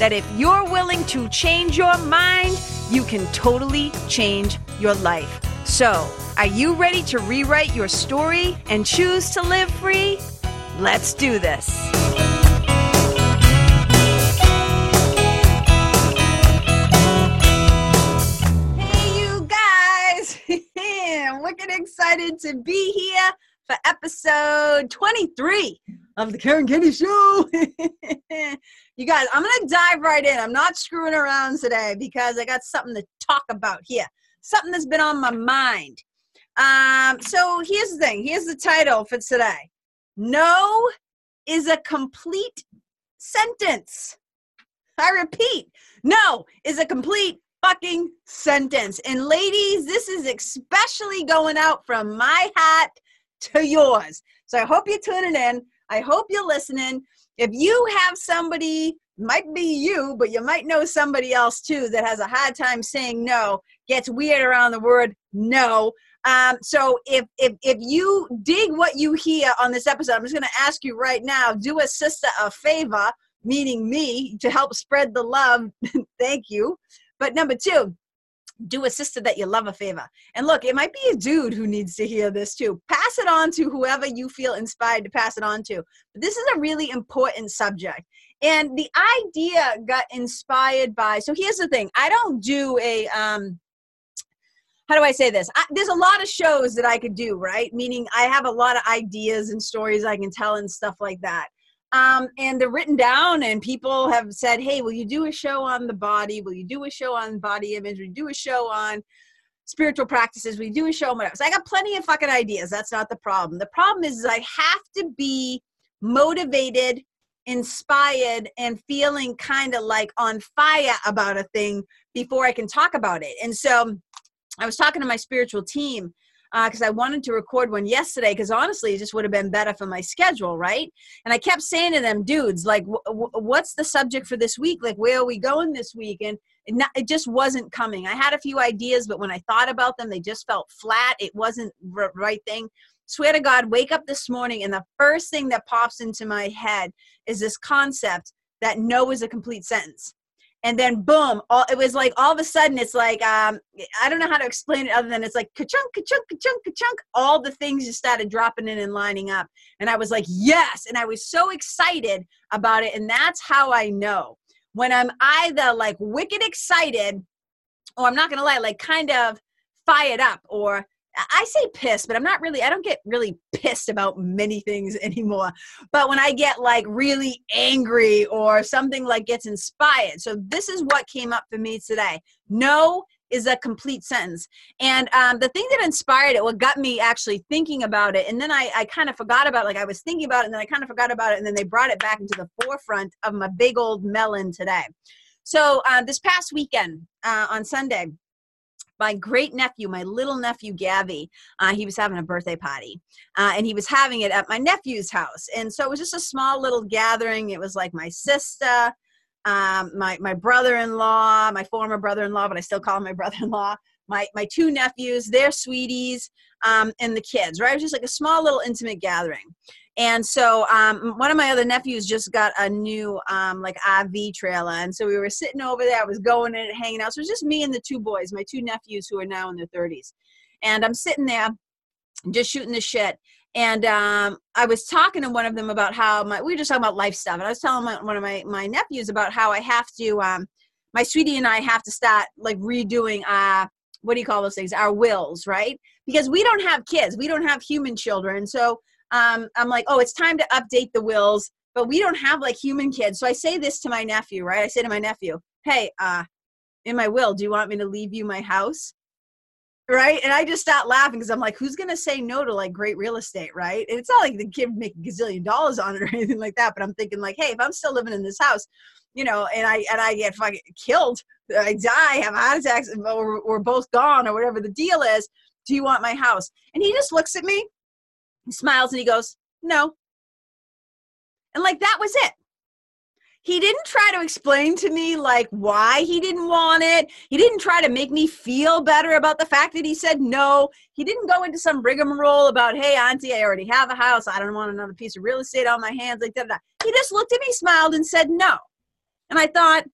that if you're willing to change your mind, you can totally change your life. So, are you ready to rewrite your story and choose to live free? Let's do this. Hey, you guys! I'm wicked excited to be here for episode 23 of the Karen Kenney Show. you guys, I'm going to dive right in. I'm not screwing around today because I got something to talk about here, something that's been on my mind. Um, so here's the thing here's the title for today No is a complete sentence. I repeat, no is a complete fucking sentence. And ladies, this is especially going out from my hat to yours. So I hope you're tuning in. I hope you're listening. If you have somebody, might be you, but you might know somebody else too that has a hard time saying no, gets weird around the word no. Um, so if if if you dig what you hear on this episode, I'm just going to ask you right now: do a sister a favor, meaning me, to help spread the love. Thank you. But number two, do a sister that you love a favor. And look, it might be a dude who needs to hear this too. Pass it on to whoever you feel inspired to pass it on to. But this is a really important subject. And the idea got inspired by, so here's the thing I don't do a, um, how do I say this? I, there's a lot of shows that I could do, right? Meaning I have a lot of ideas and stories I can tell and stuff like that um, and they're written down and people have said hey will you do a show on the body? Will you do a show on body image? Will you do a show on spiritual practices? Will you do a show on whatever? So i got plenty of fucking ideas. That's not the problem. The problem is, is i have to be motivated inspired and feeling kind of like on fire about a thing before i can talk about it. And so i was talking to my spiritual team because uh, I wanted to record one yesterday because honestly, it just would have been better for my schedule, right? And I kept saying to them, dudes, like, w- w- what's the subject for this week? Like, where are we going this week? And it, not, it, just wasn't coming. I had a few ideas, but when I thought about them, they just felt flat. It wasn't the right thing. Swear to God, wake up this morning, and the first thing that pops into my head is this concept that no is a complete sentence and then boom all it was like all of a sudden it's like um i don't know how to explain it other than it's like ka-chunk ka-chunk ka-chunk ka-chunk all the things just started dropping in and lining up. And i was like yes and i was so excited about it and that's how i know. When i'm either like wicked excited or i'm not gonna lie like kind of fired up or I say pissed, but I'm not really, I don't get really pissed about many things anymore. But when I get like really angry or something like gets inspired. So this is what came up for me today. No is a complete sentence. And um, the thing that inspired it, what got me actually thinking about it, and then I, I kind of forgot about it, like I was thinking about it, and then I kind of forgot about it, and then they brought it back into the forefront of my big old melon today. So uh, this past weekend uh, on Sunday, my great nephew, my little nephew Gavi, uh, he was having a birthday party, uh, and he was having it at my nephew's house. And so it was just a small little gathering. It was like my sister, um, my my brother-in-law, my former brother-in-law, but I still call him my brother-in-law. My my two nephews, their sweeties, um, and the kids. Right, it was just like a small little intimate gathering. And so um, one of my other nephews just got a new um, like RV trailer, and so we were sitting over there. I was going in and hanging out. So it was just me and the two boys, my two nephews who are now in their thirties, and I'm sitting there just shooting the shit. And um, I was talking to one of them about how my we were just talking about life stuff, and I was telling my, one of my my nephews about how I have to. Um, my sweetie and I have to start like redoing uh what do you call those things? Our wills, right? Because we don't have kids, we don't have human children, so um, I'm like, oh, it's time to update the wills, but we don't have like human kids. So I say this to my nephew, right? I say to my nephew, hey, uh, in my will, do you want me to leave you my house? Right? And I just start laughing because I'm like, who's gonna say no to like great real estate, right? And it's not like the kid make a gazillion dollars on it or anything like that, but I'm thinking like, hey, if I'm still living in this house, you know, and I and I get fucking killed, I die, have heart attacks, or we're both gone, or whatever the deal is. Do you want my house? And he just looks at me, he smiles, and he goes, no. And like that was it he didn't try to explain to me like why he didn't want it. He didn't try to make me feel better about the fact that he said no. He didn't go into some rigmarole about, hey, auntie, I already have a house. I don't want another piece of real estate on my hands. Like that. He just looked at me, smiled, and said no. And I thought,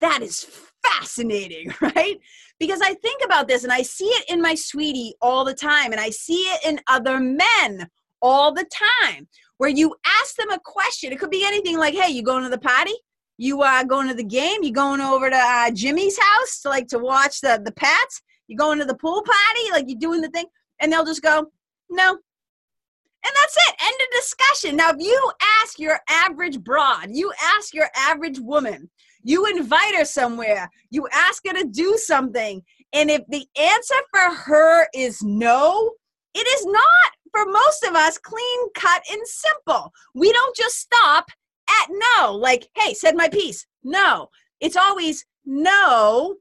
that is fascinating, right? Because I think about this and I see it in my sweetie all the time, and I see it in other men all the time where you ask them a question. It could be anything like, hey, you going to the potty? You uh, going to the game? You going over to uh, Jimmy's house to like to watch the the Pats? You going to the pool party? Like you doing the thing? And they'll just go, no. And that's it. End of discussion. Now, if you ask your average broad, you ask your average woman, you invite her somewhere, you ask her to do something, and if the answer for her is no, it is not for most of us clean cut and simple. We don't just stop at no, like, hey, said my piece. No, it's always no,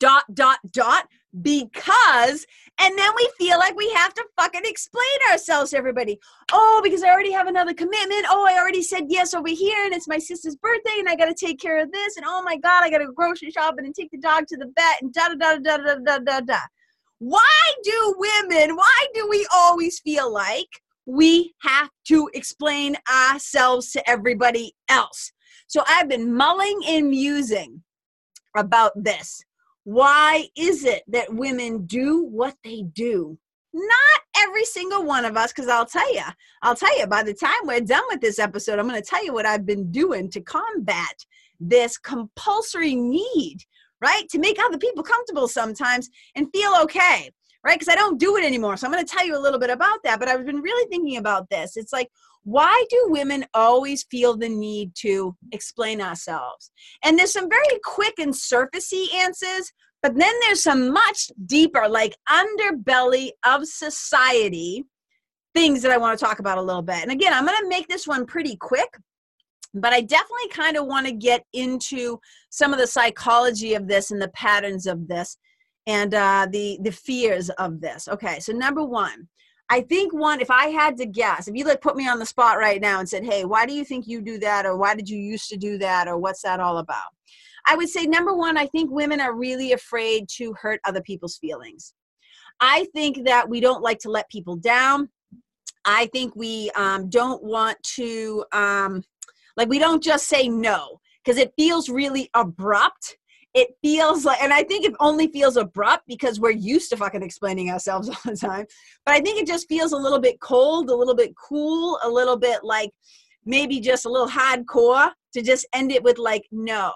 dot, dot, dot, because, and then we feel like we have to fucking explain ourselves to everybody. Oh, because I already have another commitment. Oh, I already said yes over here, and it's my sister's birthday, and I got to take care of this, and oh my God, I got to grocery shopping and take the dog to the vet, and da da da da da da da da. Why do women, why do we always feel like we have to explain ourselves to everybody else? So I've been mulling and musing about this. Why is it that women do what they do? Not every single one of us, because I'll tell you, I'll tell you, by the time we're done with this episode, I'm going to tell you what I've been doing to combat this compulsory need right? To make other people comfortable sometimes and feel okay, right? Because I don't do it anymore. So I'm going to tell you a little bit about that. But I've been really thinking about this. It's like, why do women always feel the need to explain ourselves? And there's some very quick and surfacey answers, but then there's some much deeper, like underbelly of society things that I want to talk about a little bit. And again, I'm going to make this one pretty quick but I definitely kind of want to get into some of the psychology of this and the patterns of this and uh, the the fears of this. Okay, so number one, I think one, if I had to guess, if you like put me on the spot right now and said, "Hey, why do you think you do that?" or "Why did you used to do that?" or "What's that all about?" I would say number one, I think women are really afraid to hurt other people's feelings. I think that we don't like to let people down. I think we um, don't want to. Um, like we don't just say no because it feels really abrupt. It feels like, and I think it only feels abrupt because we're used to fucking explaining ourselves all the time. But I think it just feels a little bit cold, a little bit cool, a little bit like maybe just a little hardcore to just end it with like no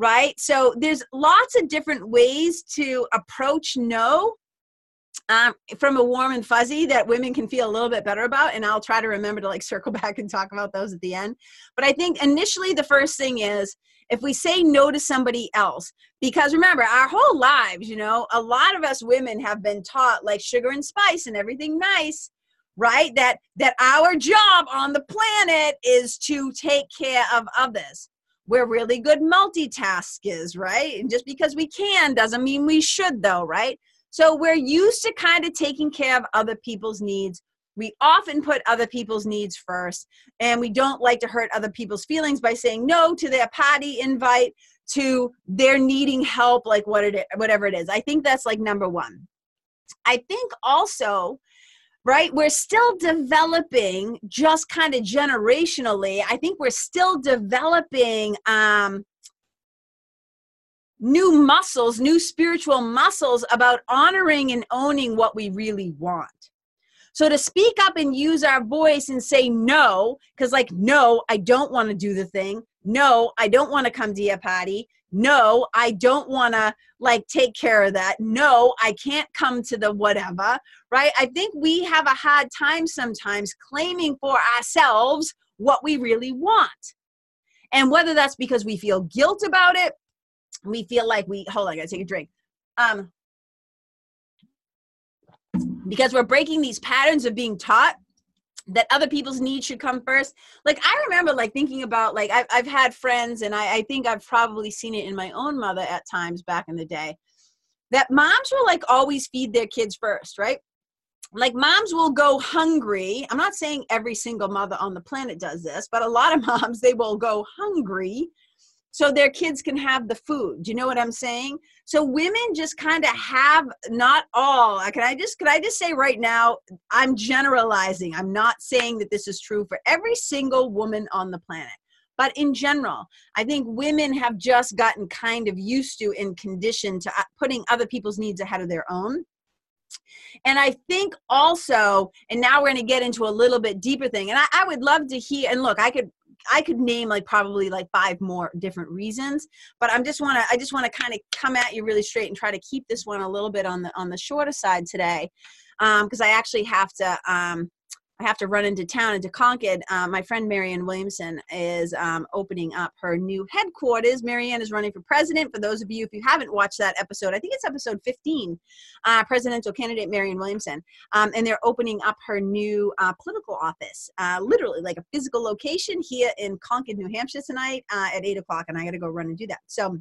right? So there's lots of different ways to approach no um, from a warm and fuzzy that women can feel a little bit better about and i'll try to remember to like circle back and talk about those at the end. But i think initially the first thing is if we say no to somebody else because remember our whole lives you know a lot of us women have been taught like sugar and spice and everything nice right that that our job on the planet is to take care of others. We're really good multitaskers right? And just because we can doesn't mean we should though right so we're used to kind of taking care of other people's needs. We often put other people's needs first, and we don't like to hurt other people's feelings by saying no to their party invite, to their needing help, like what it whatever it is. I think that's like number one. I think also right we're still developing just kind of generationally i think we're still developing um new muscles, new spiritual muscles about honoring and owning what we really want. So to speak up and use our voice and say no, because like, no, I don't want to do the thing. No, I don't want to come to your party. No, I don't want to like take care of that. No, I can't come to the whatever, right? I think we have a hard time sometimes claiming for ourselves what we really want. And whether that's because we feel guilt about it we feel like we hold on, I gotta take a drink. Um, because we're breaking these patterns of being taught that other people's needs should come first. Like i remember like thinking about like i've, I've had friends and I, I think i've probably seen it in my own mother at times back in the day that moms will like always feed their kids first right? Like moms will go hungry. I'm not saying every single mother on the planet does this but a lot of moms they will go hungry so their kids can have the food. Do you know what I'm saying? So women just kind of have not all. Can I just can I just say right now, I'm generalizing. I'm not saying that this is true for every single woman on the planet. But in general, I think women have just gotten kind of used to and conditioned to uh, putting other people's needs ahead of their own. And I think also, and now we're going to get into a little bit deeper thing. And I, I, would love to hear, and look, I could I could name like probably like five more different reasons, but I'm just want to I just want to kind of come at you really straight and try to keep this one a little bit on the on the shorter side today, because um, I actually have to um, I have to run into town into Concord. Uh, my friend Marianne Williamson is um, opening up her new headquarters. Marianne is running for president. For those of you, if you haven't watched that episode, I think it's episode 15, uh, presidential candidate Marianne Williamson. Um, and they're opening up her new uh, political office, uh, literally like a physical location here in Concord, New Hampshire tonight uh, at 8 o'clock. And I got to go run and do that. So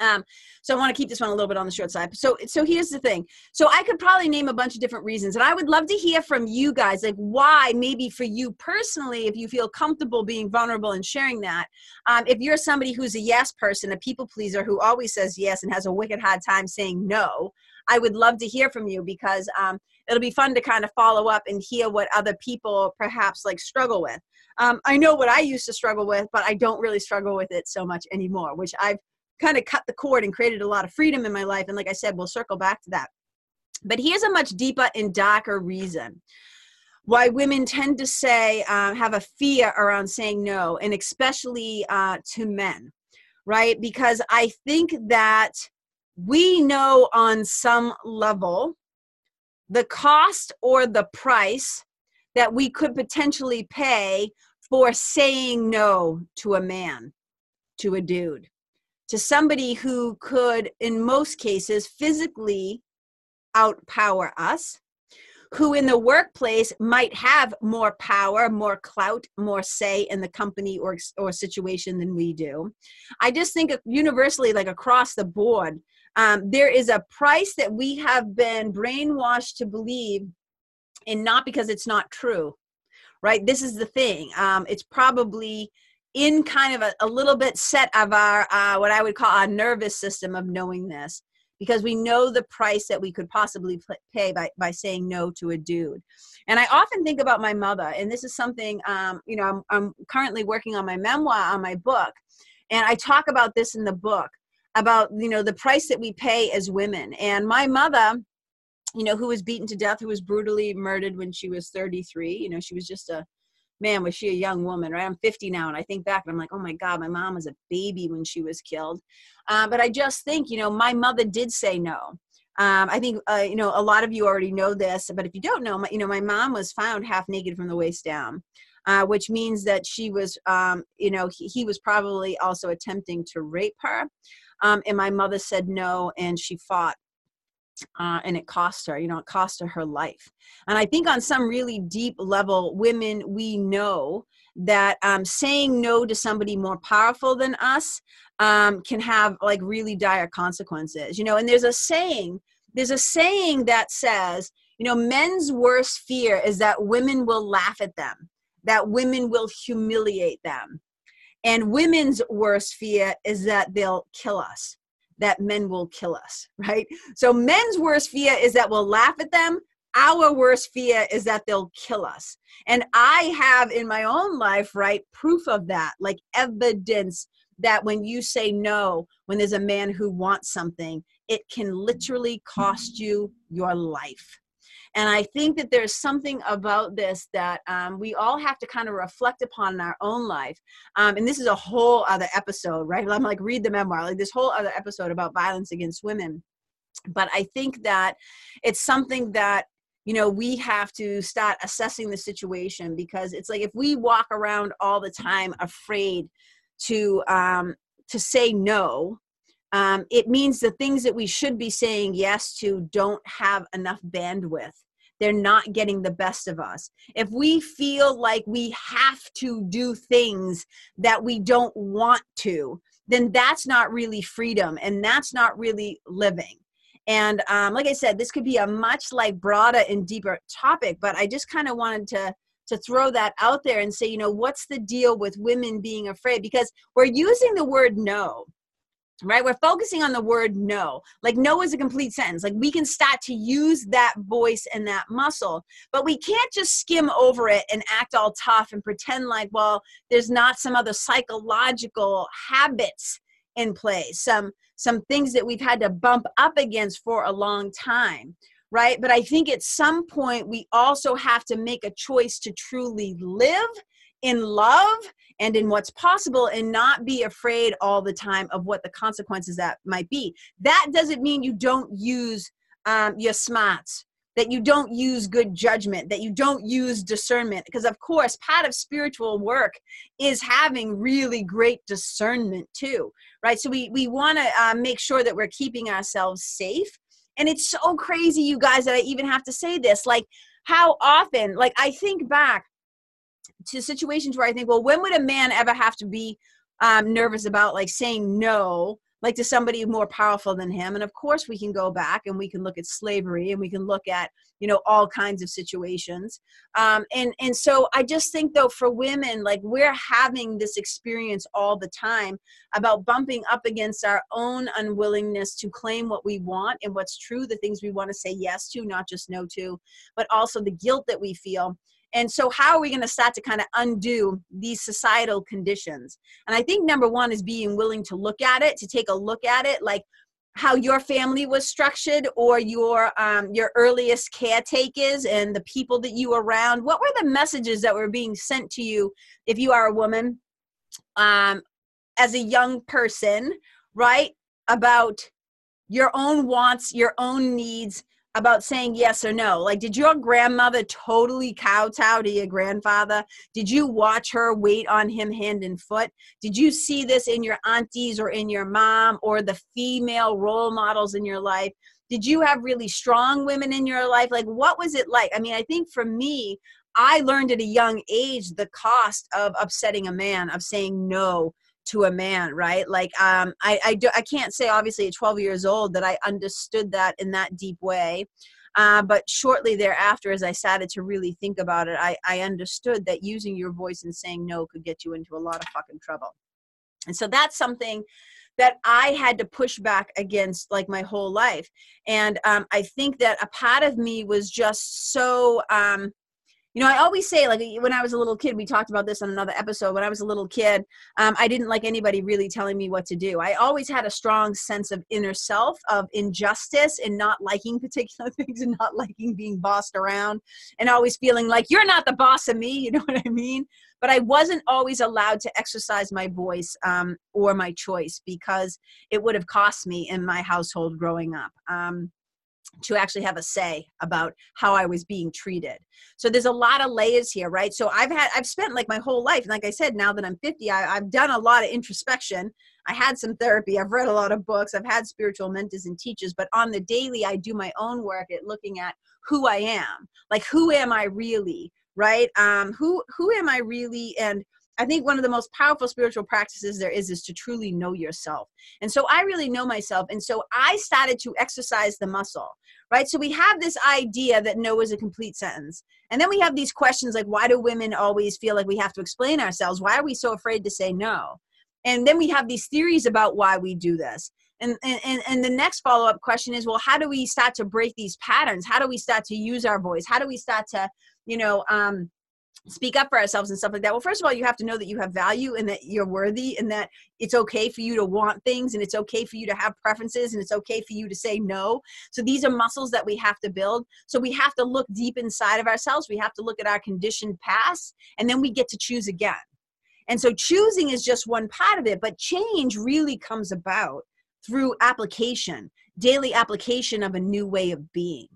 um, so I want to keep this one a little bit on the short side. So, so here's the thing. So I could probably name a bunch of different reasons, and I would love to hear from you guys, like why, maybe for you personally, if you feel comfortable being vulnerable and sharing that. Um, if you're somebody who's a yes person, a people pleaser who always says yes and has a wicked hard time saying no, I would love to hear from you because um, it'll be fun to kind of follow up and hear what other people perhaps like struggle with. Um, I know what I used to struggle with, but I don't really struggle with it so much anymore, which I've kind of cut the cord and created a lot of freedom in my life. And like I said, we'll circle back to that. But here's a much deeper and darker reason why women tend to say, uh, have a fear around saying no, and especially uh, to men, right? Because I think that we know on some level the cost or the price that we could potentially pay for saying no to a man, to a dude to somebody who could, in most cases, physically outpower us, who in the workplace might have more power, more clout, more say in the company or, or situation than we do. I just think universally, like across the board, um, there is a price that we have been brainwashed to believe, and not because it's not true, right? This is the thing. Um, it's probably in kind of a, a little bit set of our uh, what I would call our nervous system of knowing this because we know the price that we could possibly pay by, by saying no to a dude. And I often think about my mother, and this is something, um, you know, I'm, I'm currently working on my memoir, on my book, and I talk about this in the book about, you know, the price that we pay as women. And my mother, you know, who was beaten to death, who was brutally murdered when she was 33, you know, she was just a man, was she a young woman, right? I'm 50 now, and I think back and I'm like, oh my God, my mom was a baby when she was killed. Uh, but I just think, you know, my mother did say no. Um, I think, uh, you know, a lot of you already know this, but if you don't know, my, you know, my mom was found half naked from the waist down. Uh, which means that she was, um, you know, he, he, was probably also attempting to rape her. Um, and my mother said no, and she fought uh, and it cost her you know it cost her her life. And i think on some really deep level women we know that um, saying no to somebody more powerful than us um, can have like really dire consequences you know? And there's a saying there's a saying that says you know men's worst fear is that women will laugh at them that women will humiliate them. And women's worst fear is that they'll kill us that men will kill us, right? So men's worst fear is that we'll laugh at them. Our worst fear is that they'll kill us. And I have in my own life, right, proof of that, like evidence that when you say no, when there's a man who wants something, it can literally cost you your life. And I think that there's something about this that um, we all have to kind of reflect upon in our own life. Um, and this is a whole other episode, right? I'm like, read the memoir, like this whole other episode about violence against women. But I think that it's something that you know we have to start assessing the situation because it's like if we walk around all the time afraid to um to say no um, it means the things that we should be saying yes to don't have enough bandwidth they're not getting the best of us. If we feel like we have to do things that we don't want to, then that's not really freedom and that's not really living. And um, like I said, this could be a much like broader and deeper topic, but I just kind of wanted to to throw that out there and say, you know, what's the deal with women being afraid? Because we're using the word no right? We're focusing on the word no. Like no is a complete sentence. Like we can start to use that voice and that muscle but we can't just skim over it and act all tough and pretend like well there's not some other psychological habits in place some some things that we've had to bump up against for a long time right? But i think at some point we also have to make a choice to truly live in love and in what's possible and not be afraid all the time of what the consequences that might be. That doesn't mean you don't use um, your smarts, that you don't use good judgment, that you don't use discernment. Because, of course, part of spiritual work is having really great discernment too, right? So, we, we want to uh, make sure that we're keeping ourselves safe. And it's so crazy, you guys, that I even have to say this. Like, how often, like, I think back to situations where I think, well, when would a man ever have to be um, nervous about like saying no, like to somebody more powerful than him? And of course, we can go back and we can look at slavery and we can look at you know all kinds of situations. Um, and and so I just think though for women, like we're having this experience all the time about bumping up against our own unwillingness to claim what we want and what's true, the things we want to say yes to, not just no to, but also the guilt that we feel and so, how are we going to start to kind of undo these societal conditions? And I think number one is being willing to look at it, to take a look at it, like how your family was structured or your um, your earliest caretakers and the people that you were around. What were the messages that were being sent to you if you are a woman um, as a young person, right? About your own wants, your own needs, about saying yes or no. Like, did your grandmother totally kowtow to your grandfather? Did you watch her wait on him hand and foot? Did you see this in your aunties or in your mom or the female role models in your life? Did you have really strong women in your life? Like, what was it like? I mean, I think for me, I learned at a young age the cost of upsetting a man, of saying no to a man right? Like um i i do i can't say obviously at 12 years old that i understood that in that deep way. Uh, but shortly thereafter as i started to really think about it I, I understood that using your voice and saying no could get you into a lot of fucking trouble. And so that's something that I had to push back against like my whole life. And um, I think that a part of me was just so um, you know, I always say, like, when I was a little kid, we talked about this on another episode. When I was a little kid, um, I didn't like anybody really telling me what to do. I always had a strong sense of inner self, of injustice, and not liking particular things and not liking being bossed around, and always feeling like you're not the boss of me. You know what I mean? But I wasn't always allowed to exercise my voice um, or my choice because it would have cost me in my household growing up. Um, to actually have a say about how I was being treated. So there's a lot of layers here, right? So I've had I've spent like my whole life, like I said, now that I'm 50, I, I've done a lot of introspection. I had some therapy. I've read a lot of books. I've had spiritual mentors and teachers, but on the daily, I do my own work at looking at who I am. Like, who am I really? Right? Um, who who am I really? And I think one of the most powerful spiritual practices there is is to truly know yourself. And so I really know myself. And so I started to exercise the muscle, right? So we have this idea that no is a complete sentence. And then we have these questions like, why do women always feel like we have to explain ourselves? Why are we so afraid to say no? And then we have these theories about why we do this. And, and, and the next follow-up question is well how do we start to break these patterns how do we start to use our voice how do we start to you know um, speak up for ourselves and stuff like that. Well first of all you have to know that you have value and that you're worthy and that it's okay for you to want things and it's okay for you to have preferences and it's okay for you to say no. So these are muscles that we have to build. So we have to look deep inside of ourselves. We have to look at our conditioned past and then we get to choose again. And so choosing is just one part of it but change really comes about through application daily application of a new way of being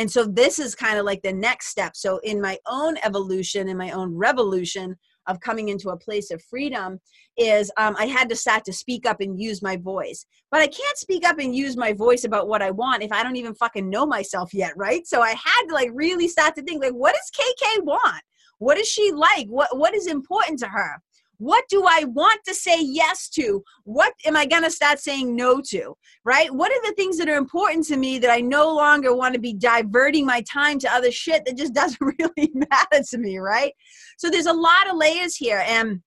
and so this is kind of like the next step. So in my own evolution, in my own revolution, of coming into a place of freedom is um, I had to start to speak up and use my voice. But I can't speak up and use my voice about what I want if I don't even fucking know myself yet, right? So I had to like really start to think like, what does KK want? What is she like? What what is important to her? What do I want to say yes to? What am I going to start saying no to? Right? What are the things that are important to me that I no longer want to be diverting my time to other shit that just doesn't really matter to me, right? So there's a lot of layers here. And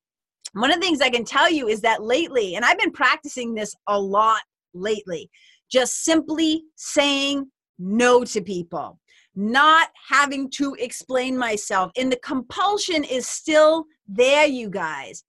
one of the things I can tell you is that lately, and I've been practicing this a lot lately, just simply saying no to people not having to explain myself. And the compulsion is still there, you guys.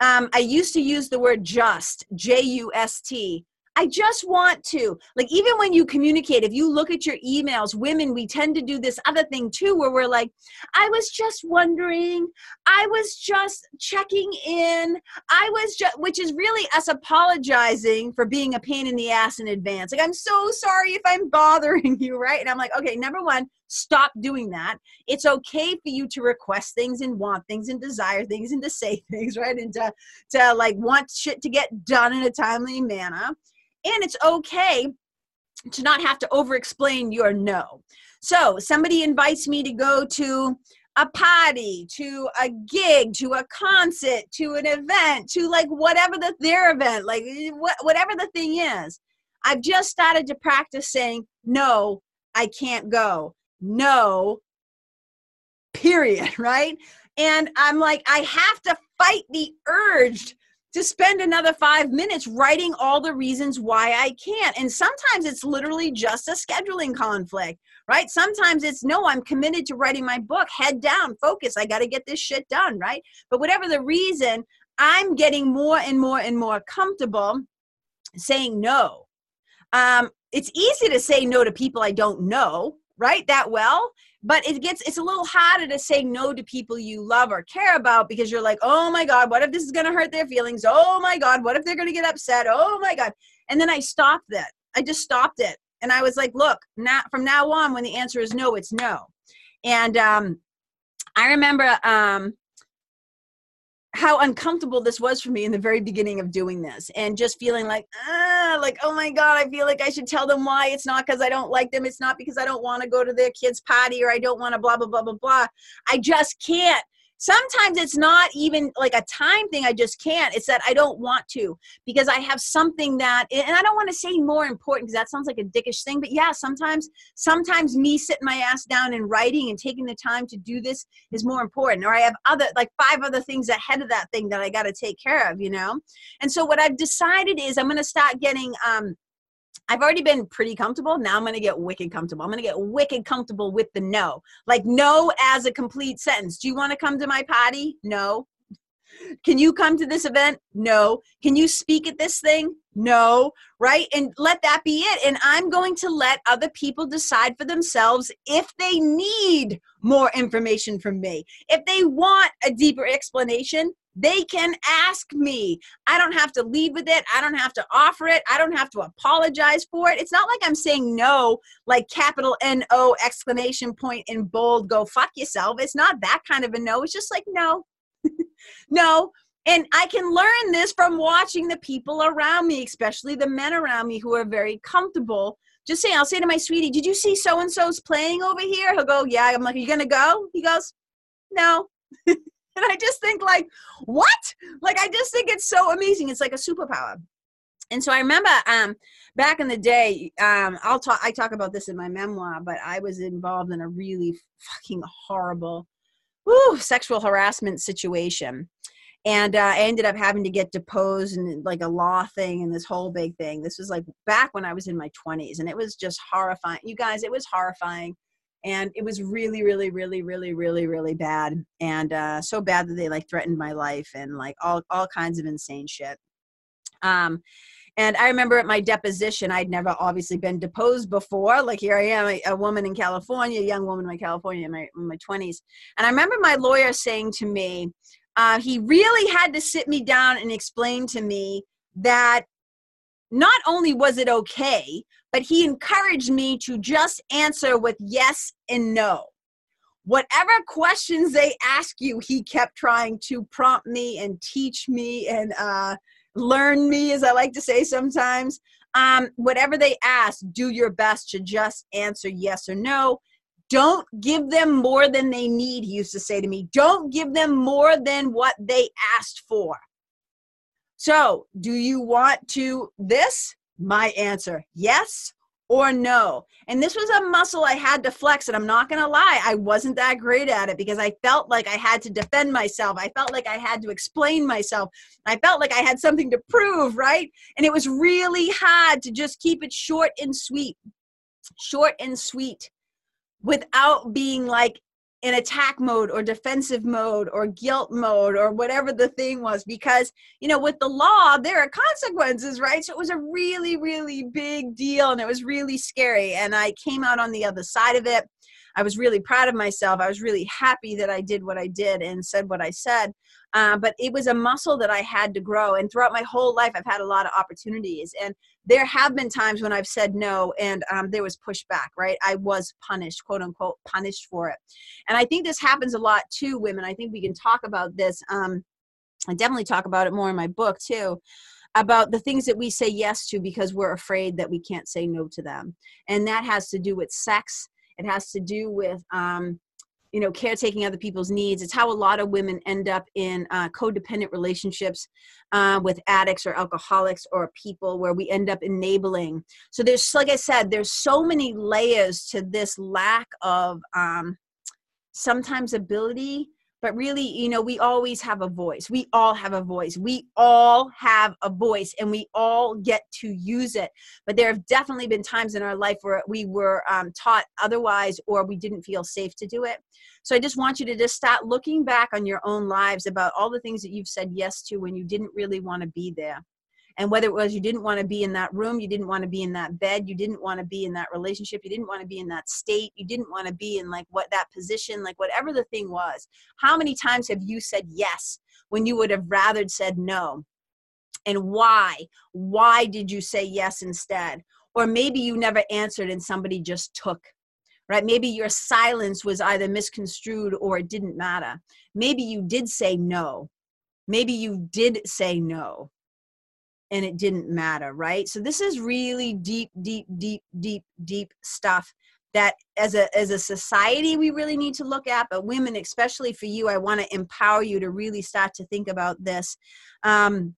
Um, I used to use the word just, J U S T. I just want to. Like, even when you communicate, if you look at your emails, women, we tend to do this other thing too, where we're like, I was just wondering, I was just checking in, I was just, which is really us apologizing for being a pain in the ass in advance. Like, I'm so sorry if I'm bothering you, right? And I'm like, okay, number one, stop doing that. It's okay for you to request things and want things and desire things and to say things, right? And to, to like want shit to get done in a timely manner and it's okay to not have to over explain your no. So, somebody invites me to go to a party, to a gig, to a concert, to an event, to like whatever the their event, like whatever the thing is. I've just started to practice saying, no, I can't go. No, period, right? And I'm like, I have to fight the urge to spend another five minutes writing all the reasons why I can't. And sometimes it's literally just a scheduling conflict, right? Sometimes it's no, I'm committed to writing my book, head down, focus. I got to get this shit done, right? But whatever the reason, I'm getting more and more and more comfortable saying no. Um, it's easy to say no to people I don't know, right? That well but it gets it's a little harder to say no to people you love or care about because you're like oh my god what if this is going to hurt their feelings? Oh my god what if they're going to get upset? Oh my god. And then i stopped that. I just stopped it. And i was like look now from now on when the answer is no it's no. And um i remember um how uncomfortable this was for me in the very beginning of doing this and just feeling like ah like oh my god i feel like i should tell them why it's not because i don't like them. It's not because i don't want to go to their kids party or i don't want to blah blah blah blah blah. I just can't sometimes it's not even like a time thing i just can't. It's that i don't want to because i have something that and i don't want to say more important because that sounds like a dickish thing but yeah sometimes sometimes me sitting my ass down and writing and taking the time to do this is more important or i have other like five other things ahead of that thing that i got to take care of you know? And so what i've decided is i'm going to start getting um I've already been pretty comfortable. Now I'm going to get wicked comfortable. I'm going to get wicked comfortable with the no. Like no as a complete sentence. Do you want to come to my party? No. Can you come to this event? No. Can you speak at this thing? No. Right? And let that be it. And I'm going to let other people decide for themselves if they need more information from me. If they want a deeper explanation, they can ask me. I don't have to lead with it. I don't have to offer it. I don't have to apologize for it. It's not like I'm saying no, like capital N O exclamation point in bold, go fuck yourself. It's not that kind of a no. It's just like no. no. And I can learn this from watching the people around me, especially the men around me who are very comfortable. Just saying, I'll say to my sweetie, Did you see so and so's playing over here? He'll go, Yeah. I'm like, Are you going to go? He goes, No. and I just think like, what? Like I just think it's so amazing. It's like a superpower. And so I remember um, back in the day, um, I'll talk. I talk about this in my memoir, but I was involved in a really fucking horrible, whew, sexual harassment situation, and uh, I ended up having to get deposed and like a law thing and this whole big thing. This was like back when I was in my twenties, and it was just horrifying. You guys, it was horrifying and it was really really really really really really bad and uh, so bad that they like threatened my life and like all all kinds of insane shit. Um and i remember at my deposition i'd never obviously been deposed before like here i am a, a woman in california a young woman in california in my, in my 20s and i remember my lawyer saying to me uh, he really had to sit me down and explain to me that not only was it okay, but he encouraged me to just answer with yes and no. whatever questions they ask you, he kept trying to prompt me and teach me and uh, learn me, as I like to say sometimes. Um, whatever they ask, do your best to just answer yes or no. Don't give them more than they need, he used to say to me. Don't give them more than what they asked for. So, do you want to this? My answer yes or no. And this was a muscle I had to flex. And I'm not going to lie, I wasn't that great at it because I felt like I had to defend myself. I felt like I had to explain myself. I felt like I had something to prove, right? And it was really hard to just keep it short and sweet, short and sweet without being like in attack mode or defensive mode or guilt mode or whatever the thing was because you know with the law there are consequences right so it was a really really big deal and it was really scary and i came out on the other side of it i was really proud of myself i was really happy that i did what i did and said what i said uh, but it was a muscle that I had to grow. And throughout my whole life, I've had a lot of opportunities. And there have been times when I've said no and um, there was pushback, right? I was punished, quote unquote, punished for it. And I think this happens a lot to women. I think we can talk about this. Um, I definitely talk about it more in my book too about the things that we say yes to because we're afraid that we can't say no to them. And that has to do with sex. It has to do with um, you know caretaking other people's needs. It's how a lot of women end up in uh, codependent relationships uh, with addicts or alcoholics or people where we end up enabling. So there's like i said there's so many layers to this lack of um, sometimes ability but really you know we always have a voice. We all have a voice. We all have a voice and we all get to use it. But there have definitely been times in our life where we were um, taught otherwise or we didn't feel safe to do it. So i just want you to just start looking back on your own lives about all the things that you've said yes to when you didn't really want to be there and whether it was you didn't want to be in that room you didn't want to be in that bed you didn't want to be in that relationship you didn't want to be in that state you didn't want to be in like what that position like whatever the thing was how many times have you said yes when you would have rather said no? And why? Why did you say yes instead? Or maybe you never answered and somebody just took right? Maybe your silence was either misconstrued or it didn't matter. Maybe you did say no. Maybe you did say no and it didn't matter, right? So this is really deep, deep, deep, deep, deep stuff that as a as a society we really need to look at but women especially for you i want to empower you to really start to think about this um,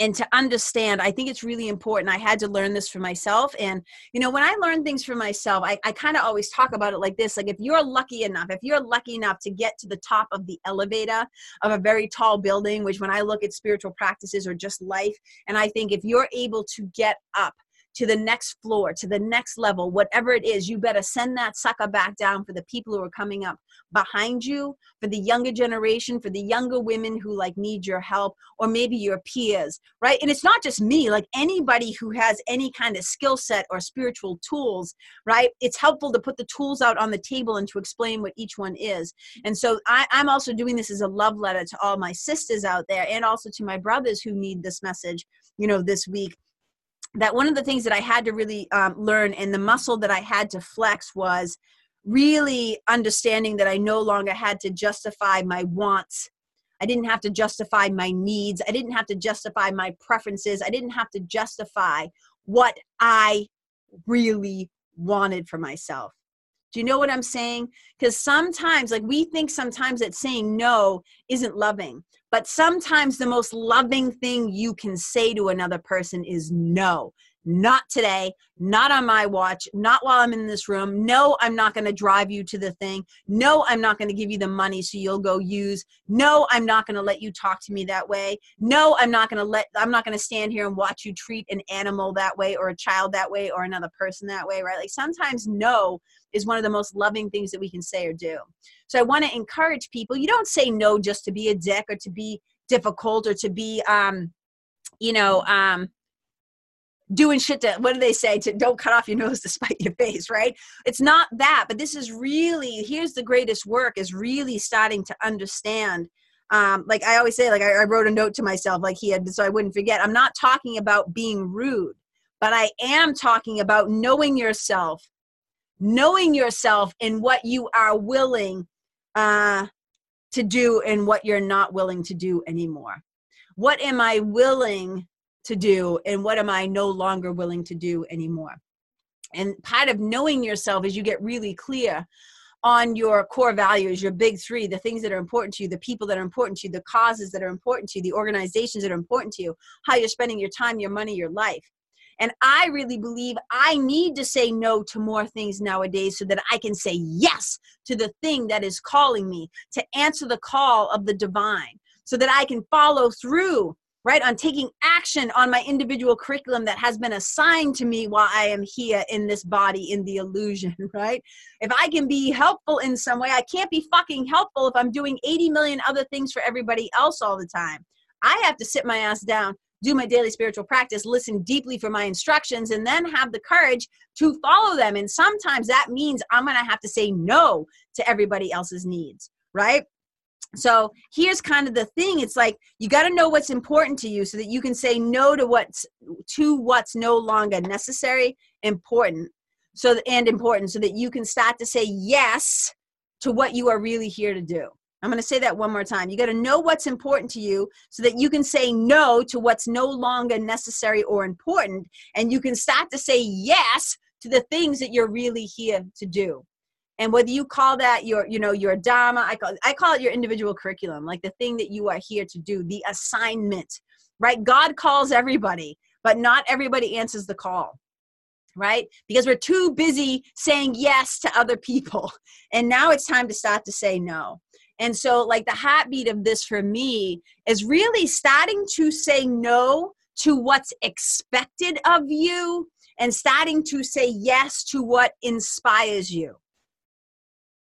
and to understand i think it's really important i had to learn this for myself and you know when i learn things for myself i, I kind of always talk about it like this like if you're lucky enough if you're lucky enough to get to the top of the elevator of a very tall building which when i look at spiritual practices or just life and i think if you're able to get up to the next floor, to the next level, whatever it is, you better send that sucker back down for the people who are coming up behind you, for the younger generation, for the younger women who like need your help, or maybe your peers, right? And it's not just me, like anybody who has any kind of skill set or spiritual tools, right? It's helpful to put the tools out on the table and to explain what each one is. And so I, I'm also doing this as a love letter to all my sisters out there and also to my brothers who need this message, you know, this week that one of the things that I had to really um, learn and the muscle that I had to flex was really understanding that I no longer had to justify my wants. I didn't have to justify my needs. I didn't have to justify my preferences. I didn't have to justify what I really wanted for myself. Do you know what I'm saying? Because sometimes, like, we think sometimes that saying no isn't loving. But sometimes the most loving thing you can say to another person is no. Not today, not on my watch, not while I'm in this room. No, I'm not going to drive you to the thing. No, I'm not going to give you the money so you'll go use. No, I'm not going to let you talk to me that way. No, I'm not going to let I'm not going to stand here and watch you treat an animal that way or a child that way or another person that way, right? Like sometimes no is one of the most loving things that we can say or do. So I want to encourage people. You don't say no just to be a dick or to be difficult or to be, um, you know, um, doing shit to what do they say to don't cut off your nose to spite your face right it's not that but this is really here's the greatest work is really starting to understand um, like i always say like I, I wrote a note to myself like he had so i wouldn't forget i'm not talking about being rude but i am talking about knowing yourself knowing yourself and what you are willing uh, to do and what you're not willing to do anymore. What am I willing to do and what am I no longer willing to do anymore? And part of knowing yourself is you get really clear on your core values, your big three, the things that are important to you, the people that are important to you, the causes that are important to you, the organizations that are important to you, how you're spending your time, your money, your life. And I really believe I need to say no to more things nowadays so that I can say yes to the thing that is calling me, to answer the call of the divine, so that I can follow through right on taking action on my individual curriculum that has been assigned to me while i am here in this body in the illusion right? If i can be helpful in some way i can't be fucking helpful if i'm doing 80 million other things for everybody else all the time. I have to sit my ass down do my daily spiritual practice listen deeply for my instructions and then have the courage to follow them. And sometimes that means i'm going to have to say no to everybody else's needs right so here's kind of the thing it's like you got to know what's important to you so that you can say no to what's to what's no longer necessary important so and important so that you can start to say yes to what you are really here to do. I'm going to say that one more time. You got to know what's important to you so that you can say no to what's no longer necessary or important and you can start to say yes to the things that you're really here to do and whether you call that your you know your dharma i call i call it your individual curriculum like the thing that you are here to do the assignment right? God calls everybody but not everybody answers the call right? Because we're too busy saying yes to other people and now it's time to start to say no. And so like the heartbeat of this for me is really starting to say no to what's expected of you and starting to say yes to what inspires you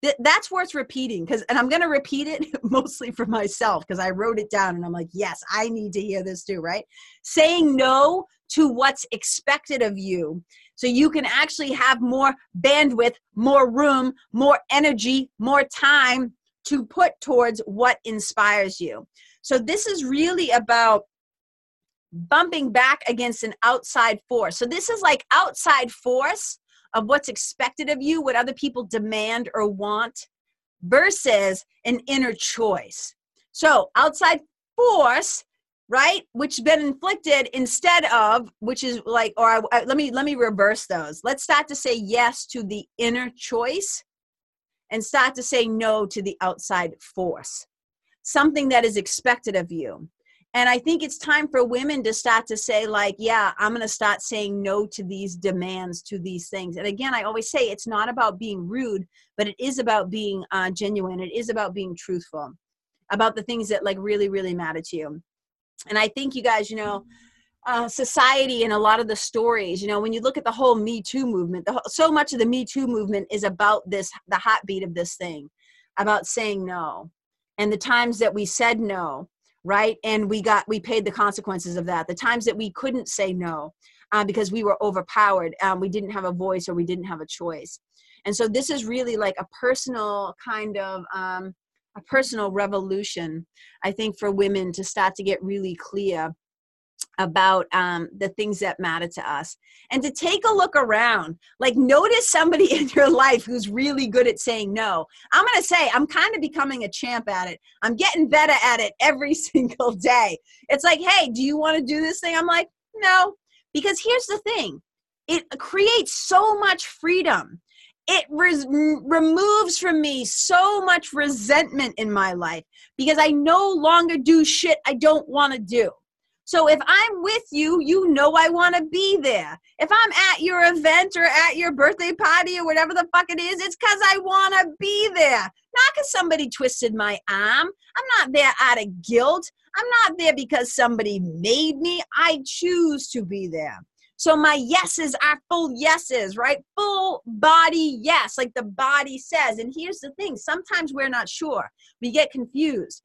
th- that's worth repeating because and i'm going to repeat it mostly for myself because i wrote it down and i'm like yes i need to hear this too right? Saying no to what's expected of you so you can actually have more bandwidth more room more energy more time to put towards what inspires you. So this is really about bumping back against an outside force. So this is like outside force of what's expected of you, what other people demand or want, versus an inner choice. So, outside force, right, which has been inflicted instead of, which is like, or I, I, let me let me reverse those. Let's start to say yes to the inner choice, and start to say no to the outside force. Something that is expected of you and i think it's time for women to start to say like yeah i'm going to start saying no to these demands to these things. And again i always say it's not about being rude but it is about being uh, genuine. It is about being truthful about the things that like really really matter to you. And i think you guys you know uh, society and a lot of the stories you know when you look at the whole me too movement the, so much of the me too movement is about this the heartbeat of this thing about saying no. And the times that we said no right? And we got we paid the consequences of that. The times that we couldn't say no uh, because we were overpowered um, we didn't have a voice or we didn't have a choice. And so this is really like a personal kind of um, a personal revolution i think for women to start to get really clear about um, the things that matter to us. And to take a look around like notice somebody in your life who's really good at saying no. I'm going to say i'm kind of becoming a champ at it. I'm getting better at it every single day. It's like hey do you want to do this thing? I'm like no. Because here's the thing. It creates so much freedom. It res- removes from me so much resentment in my life because i no longer do shit i don't want to do so if I'm with you, you know I want to be there. If I'm at your event or at your birthday party or whatever the fuck it is, it's because I want to be there. Not because somebody twisted my arm. I'm not there out of guilt. I'm not there because somebody made me. I choose to be there. So my yeses are full yeses, right? Full body yes, like the body says. And here's the thing sometimes we're not sure. We get confused.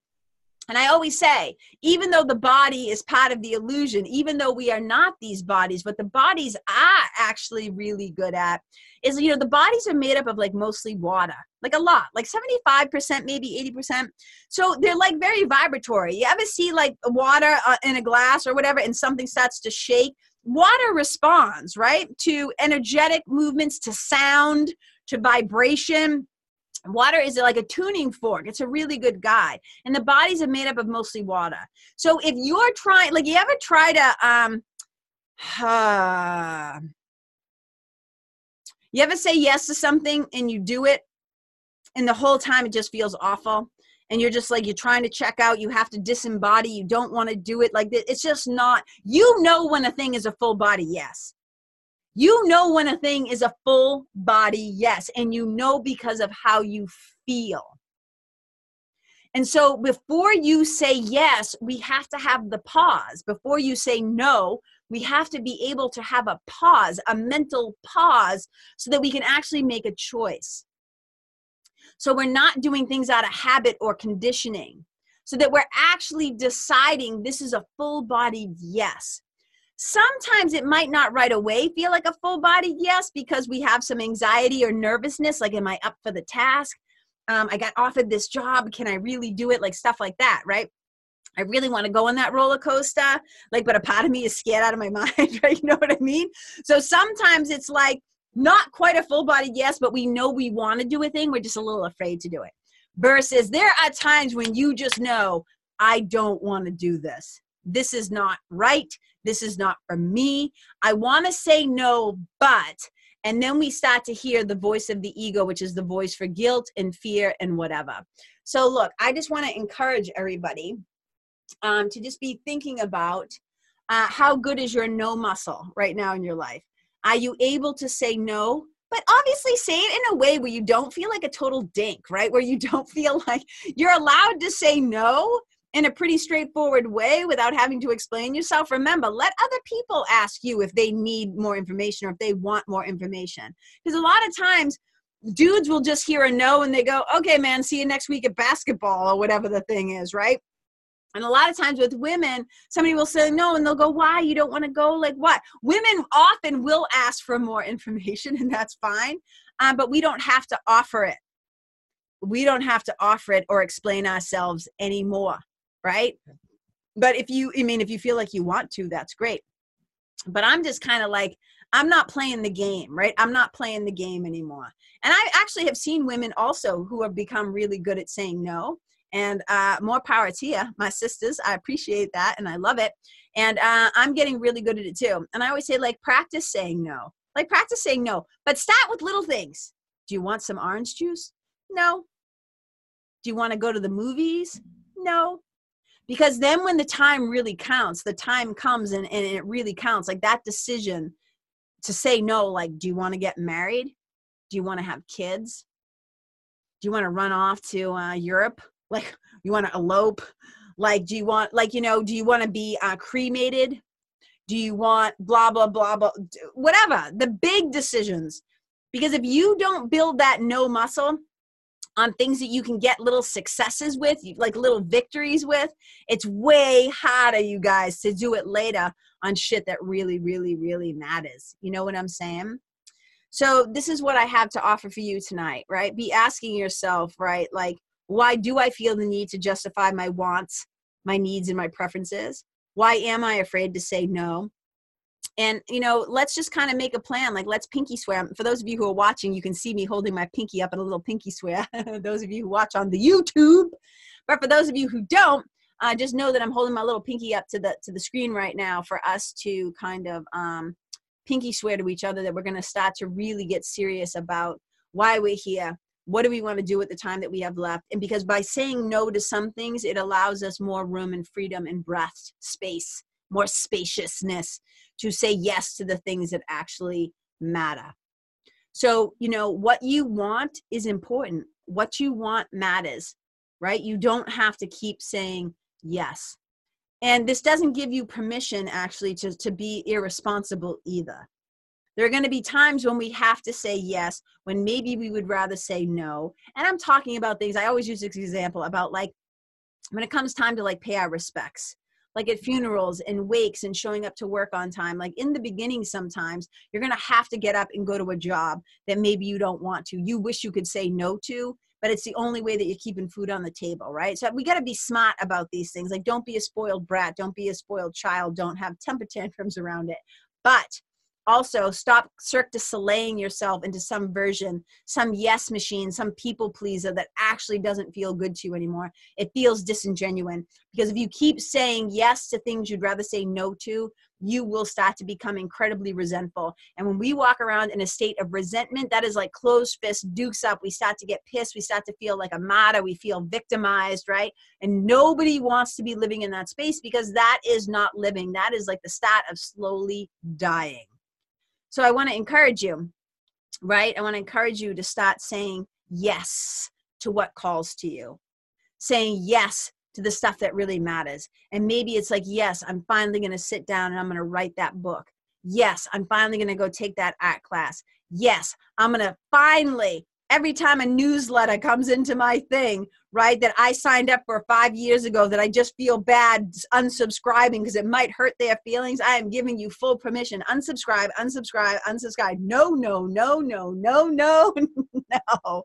And I always say, even though the body is part of the illusion, even though we are not these bodies, what the bodies are actually really good at is, you know, the bodies are made up of like mostly water, like a lot, like 75%, maybe 80%. So they're like very vibratory. You ever see like water uh, in a glass or whatever, and something starts to shake? Water responds, right, to energetic movements, to sound, to vibration water is like a tuning fork. It's a really good guide. And the bodies are made up of mostly water. So if you're trying like you ever try to um uh, you ever say yes to something and you do it and the whole time it just feels awful? And you're just like you're trying to check out you have to disembody you don't want to do it like it's just not you know when a thing is a full body yes you know when a thing is a full body yes and you know because of how you feel and so before you say yes we have to have the pause before you say no we have to be able to have a pause a mental pause so that we can actually make a choice so we're not doing things out of habit or conditioning. So that we're actually deciding this is a full bodied yes. Sometimes it might not right away feel like a full body yes because we have some anxiety or nervousness like, am I up for the task? Um, I got offered this job. Can I really do it? Like stuff like that, right? I really want to go on that roller coaster, like, but a part of me is scared out of my mind, right? You know what I mean? So sometimes it's like, not quite a full body yes, but we know we want to do a thing. We're just a little afraid to do it. Versus there are times when you just know, I don't want to do this. This is not right. This is not for me. I want to say no, but, and then we start to hear the voice of the ego, which is the voice for guilt and fear and whatever. So, look, I just want to encourage everybody um, to just be thinking about uh, how good is your no muscle right now in your life are you able to say no? But obviously, say it in a way where you don't feel like a total dink, right? Where you don't feel like you're allowed to say no in a pretty straightforward way without having to explain yourself. Remember, let other people ask you if they need more information or if they want more information. Because a lot of times, dudes will just hear a no and they go, okay, man, see you next week at basketball or whatever the thing is, right? And a lot of times with women, somebody will say no, and they'll go, Why? You don't want to go? Like what? Women often will ask for more information, and that's fine. Um, but we don't have to offer it. We don't have to offer it or explain ourselves anymore, right? But if you, I mean, if you feel like you want to, that's great. But I'm just kind of like, I'm not playing the game, right? I'm not playing the game anymore. And I actually have seen women also who have become really good at saying no and uh, more power to you, my sisters. I appreciate that and I love it. And uh, I'm getting really good at it too. And I always say, like, practice saying no. Like, practice saying no, but start with little things. Do you want some orange juice? No. Do you want to go to the movies? No. Because then when the time really counts, the time comes and, and it really counts. Like that decision to say no, like, do you want to get married? Do you want to have kids? Do you want to run off to uh, Europe? like you want to elope like do you want like you know do you want to be uh, cremated do you want blah blah blah blah whatever the big decisions because if you don't build that no muscle on things that you can get little successes with like little victories with it's way harder you guys to do it later on shit that really really really matters you know what i'm saying so this is what i have to offer for you tonight right be asking yourself right like why do I feel the need to justify my wants, my needs, and my preferences? Why am I afraid to say no? And, you know, let's just kind of make a plan. Like, let's pinky swear. For those of you who are watching, you can see me holding my pinky up in a little pinky swear. those of you who watch on the YouTube. But for those of you who don't, uh, just know that I'm holding my little pinky up to the to the screen right now for us to kind of um, pinky swear to each other that we're going to start to really get serious about why we're here, what do we want to do with the time that we have left and because by saying no to some things it allows us more room and freedom and breath space more spaciousness to say yes to the things that actually matter. So you know what you want is important. What you want matters right? You don't have to keep saying yes. And this doesn't give you permission actually to, to be irresponsible either. There are going to be times when we have to say yes, when maybe we would rather say no. And I'm talking about things, I always use this example about like when it comes time to like pay our respects like at funerals and wakes and showing up to work on time. Like in the beginning, sometimes you're going to have to get up and go to a job that maybe you don't want to. You wish you could say no to, but it's the only way that you're keeping food on the table, right? So we got to be smart about these things. Like don't be a spoiled brat, don't be a spoiled child, don't have temper tantrums around it. But also stop Cirque du Soleiling yourself into some version, some yes machine, some people pleaser that actually doesn't feel good to you anymore. It feels disingenuous because if you keep saying yes to things you'd rather say no to, you will start to become incredibly resentful. And when we walk around in a state of resentment, that is like closed fist, dukes up. We start to get pissed. We start to feel like a martyr. We feel victimized, right? And nobody wants to be living in that space because that is not living. That is like the start of slowly dying. So I want to encourage you, right? I want to encourage you to start saying yes to what calls to you, saying yes to the stuff that really matters. And maybe it's like, yes, I'm finally going to sit down and I'm going to write that book. Yes, I'm finally going to go take that art class. Yes, I'm going to finally, every time a newsletter comes into my thing, right, that I signed up for five years ago that I just feel bad unsubscribing because it might hurt their feelings, I am giving you full permission. Unsubscribe, unsubscribe, unsubscribe. No, no, no, no, no, no, no.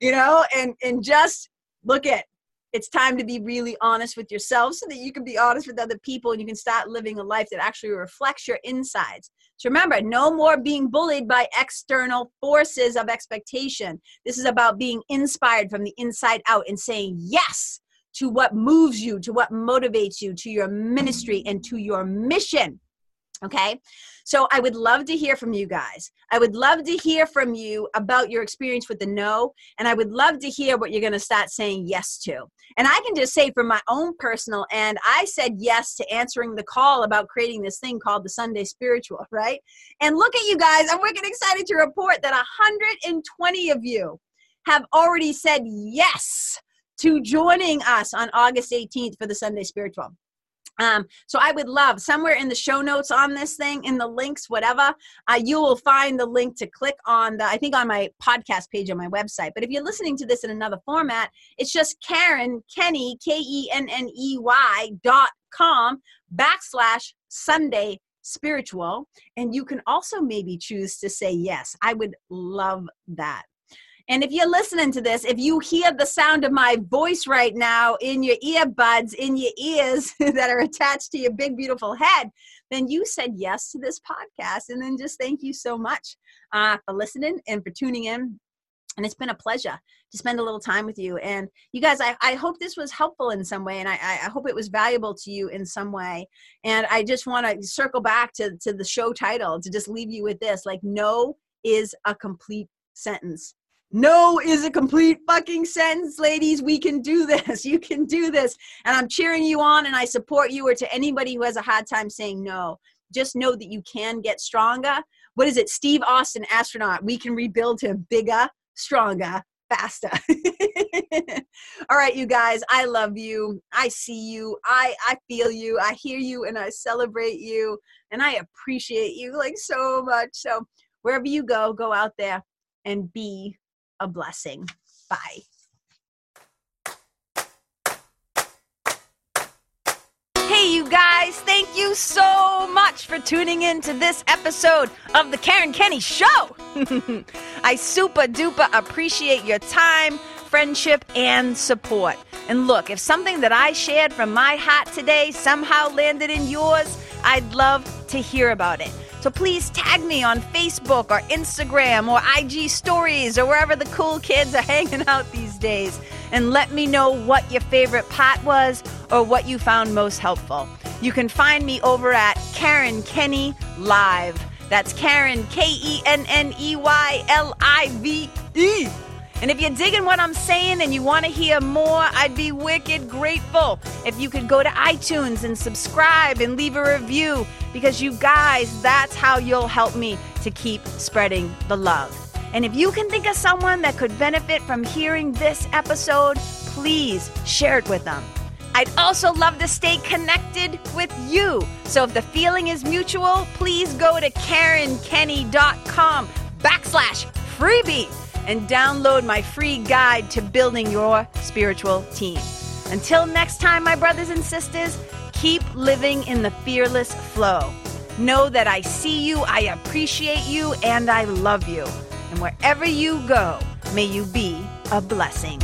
You know, and and just look at it's time to be really honest with yourself so that you can be honest with other people and you can start living a life that actually reflects your insides. So remember, no more being bullied by external forces of expectation. This is about being inspired from the inside out and saying yes to what moves you, to what motivates you, to your ministry, and to your mission. Okay. So I would love to hear from you guys. I would love to hear from you about your experience with the no. And I would love to hear what you're going to start saying yes to. And I can just say from my own personal end, I said yes to answering the call about creating this thing called the Sunday Spiritual, right? And look at you guys. I'm wicked excited to report that 120 of you have already said yes to joining us on August 18th for the Sunday Spiritual. Um, so I would love somewhere in the show notes on this thing, in the links, whatever, uh, you will find the link to click on the, I think on my podcast page on my website. But if you're listening to this in another format, it's just Karen Kenney, K E N N E Y dot com backslash Sunday spiritual. And you can also maybe choose to say yes. I would love that. And if you're listening to this, if you hear the sound of my voice right now in your earbuds, in your ears that are attached to your big, beautiful head, then you said yes to this podcast. And then just thank you so much uh, for listening and for tuning in. And it's been a pleasure to spend a little time with you. And you guys, I, I hope this was helpful in some way, and I, I hope it was valuable to you in some way. And I just want to circle back to, to the show title to just leave you with this like, no is a complete sentence no is a complete fucking sentence, ladies. We can do this. You can do this. And I'm cheering you on and I support you or to anybody who has a hard time saying no. Just know that you can get stronger. What is it? Steve Austin, astronaut. We can rebuild him bigger, stronger, faster. All right, you guys, I love you. I see you. I I feel you. I hear you and I celebrate you and I appreciate you like so much. So, wherever you go, go out there and be a blessing. Bye. Hey, you guys, thank you so much for tuning in to this episode of The Karen Kenney Show. I super duper appreciate your time, friendship, and support. And look, if something that I shared from my heart today somehow landed in yours, I'd love to hear about it. So please tag me on Facebook or Instagram or IG stories or wherever the cool kids are hanging out these days. And let me know what your favorite part was or what you found most helpful. You can find me over at Karen Kenney Live. That's Karen, K E N N E Y L I V E. And if you're digging what I'm saying and you want to hear more, I'd be wicked grateful if you could go to iTunes and subscribe and leave a review because you guys, that's how you'll help me to keep spreading the love. And if you can think of someone that could benefit from hearing this episode, please share it with them. I'd also love to stay connected with you. So if the feeling is mutual, please go to KarenKenney.com backslash freebie and download my free guide to building your spiritual team. Until next time, my brothers and sisters, keep living in the fearless flow. Know that I see you, I appreciate you, and I love you. And wherever you go, may you be a blessing.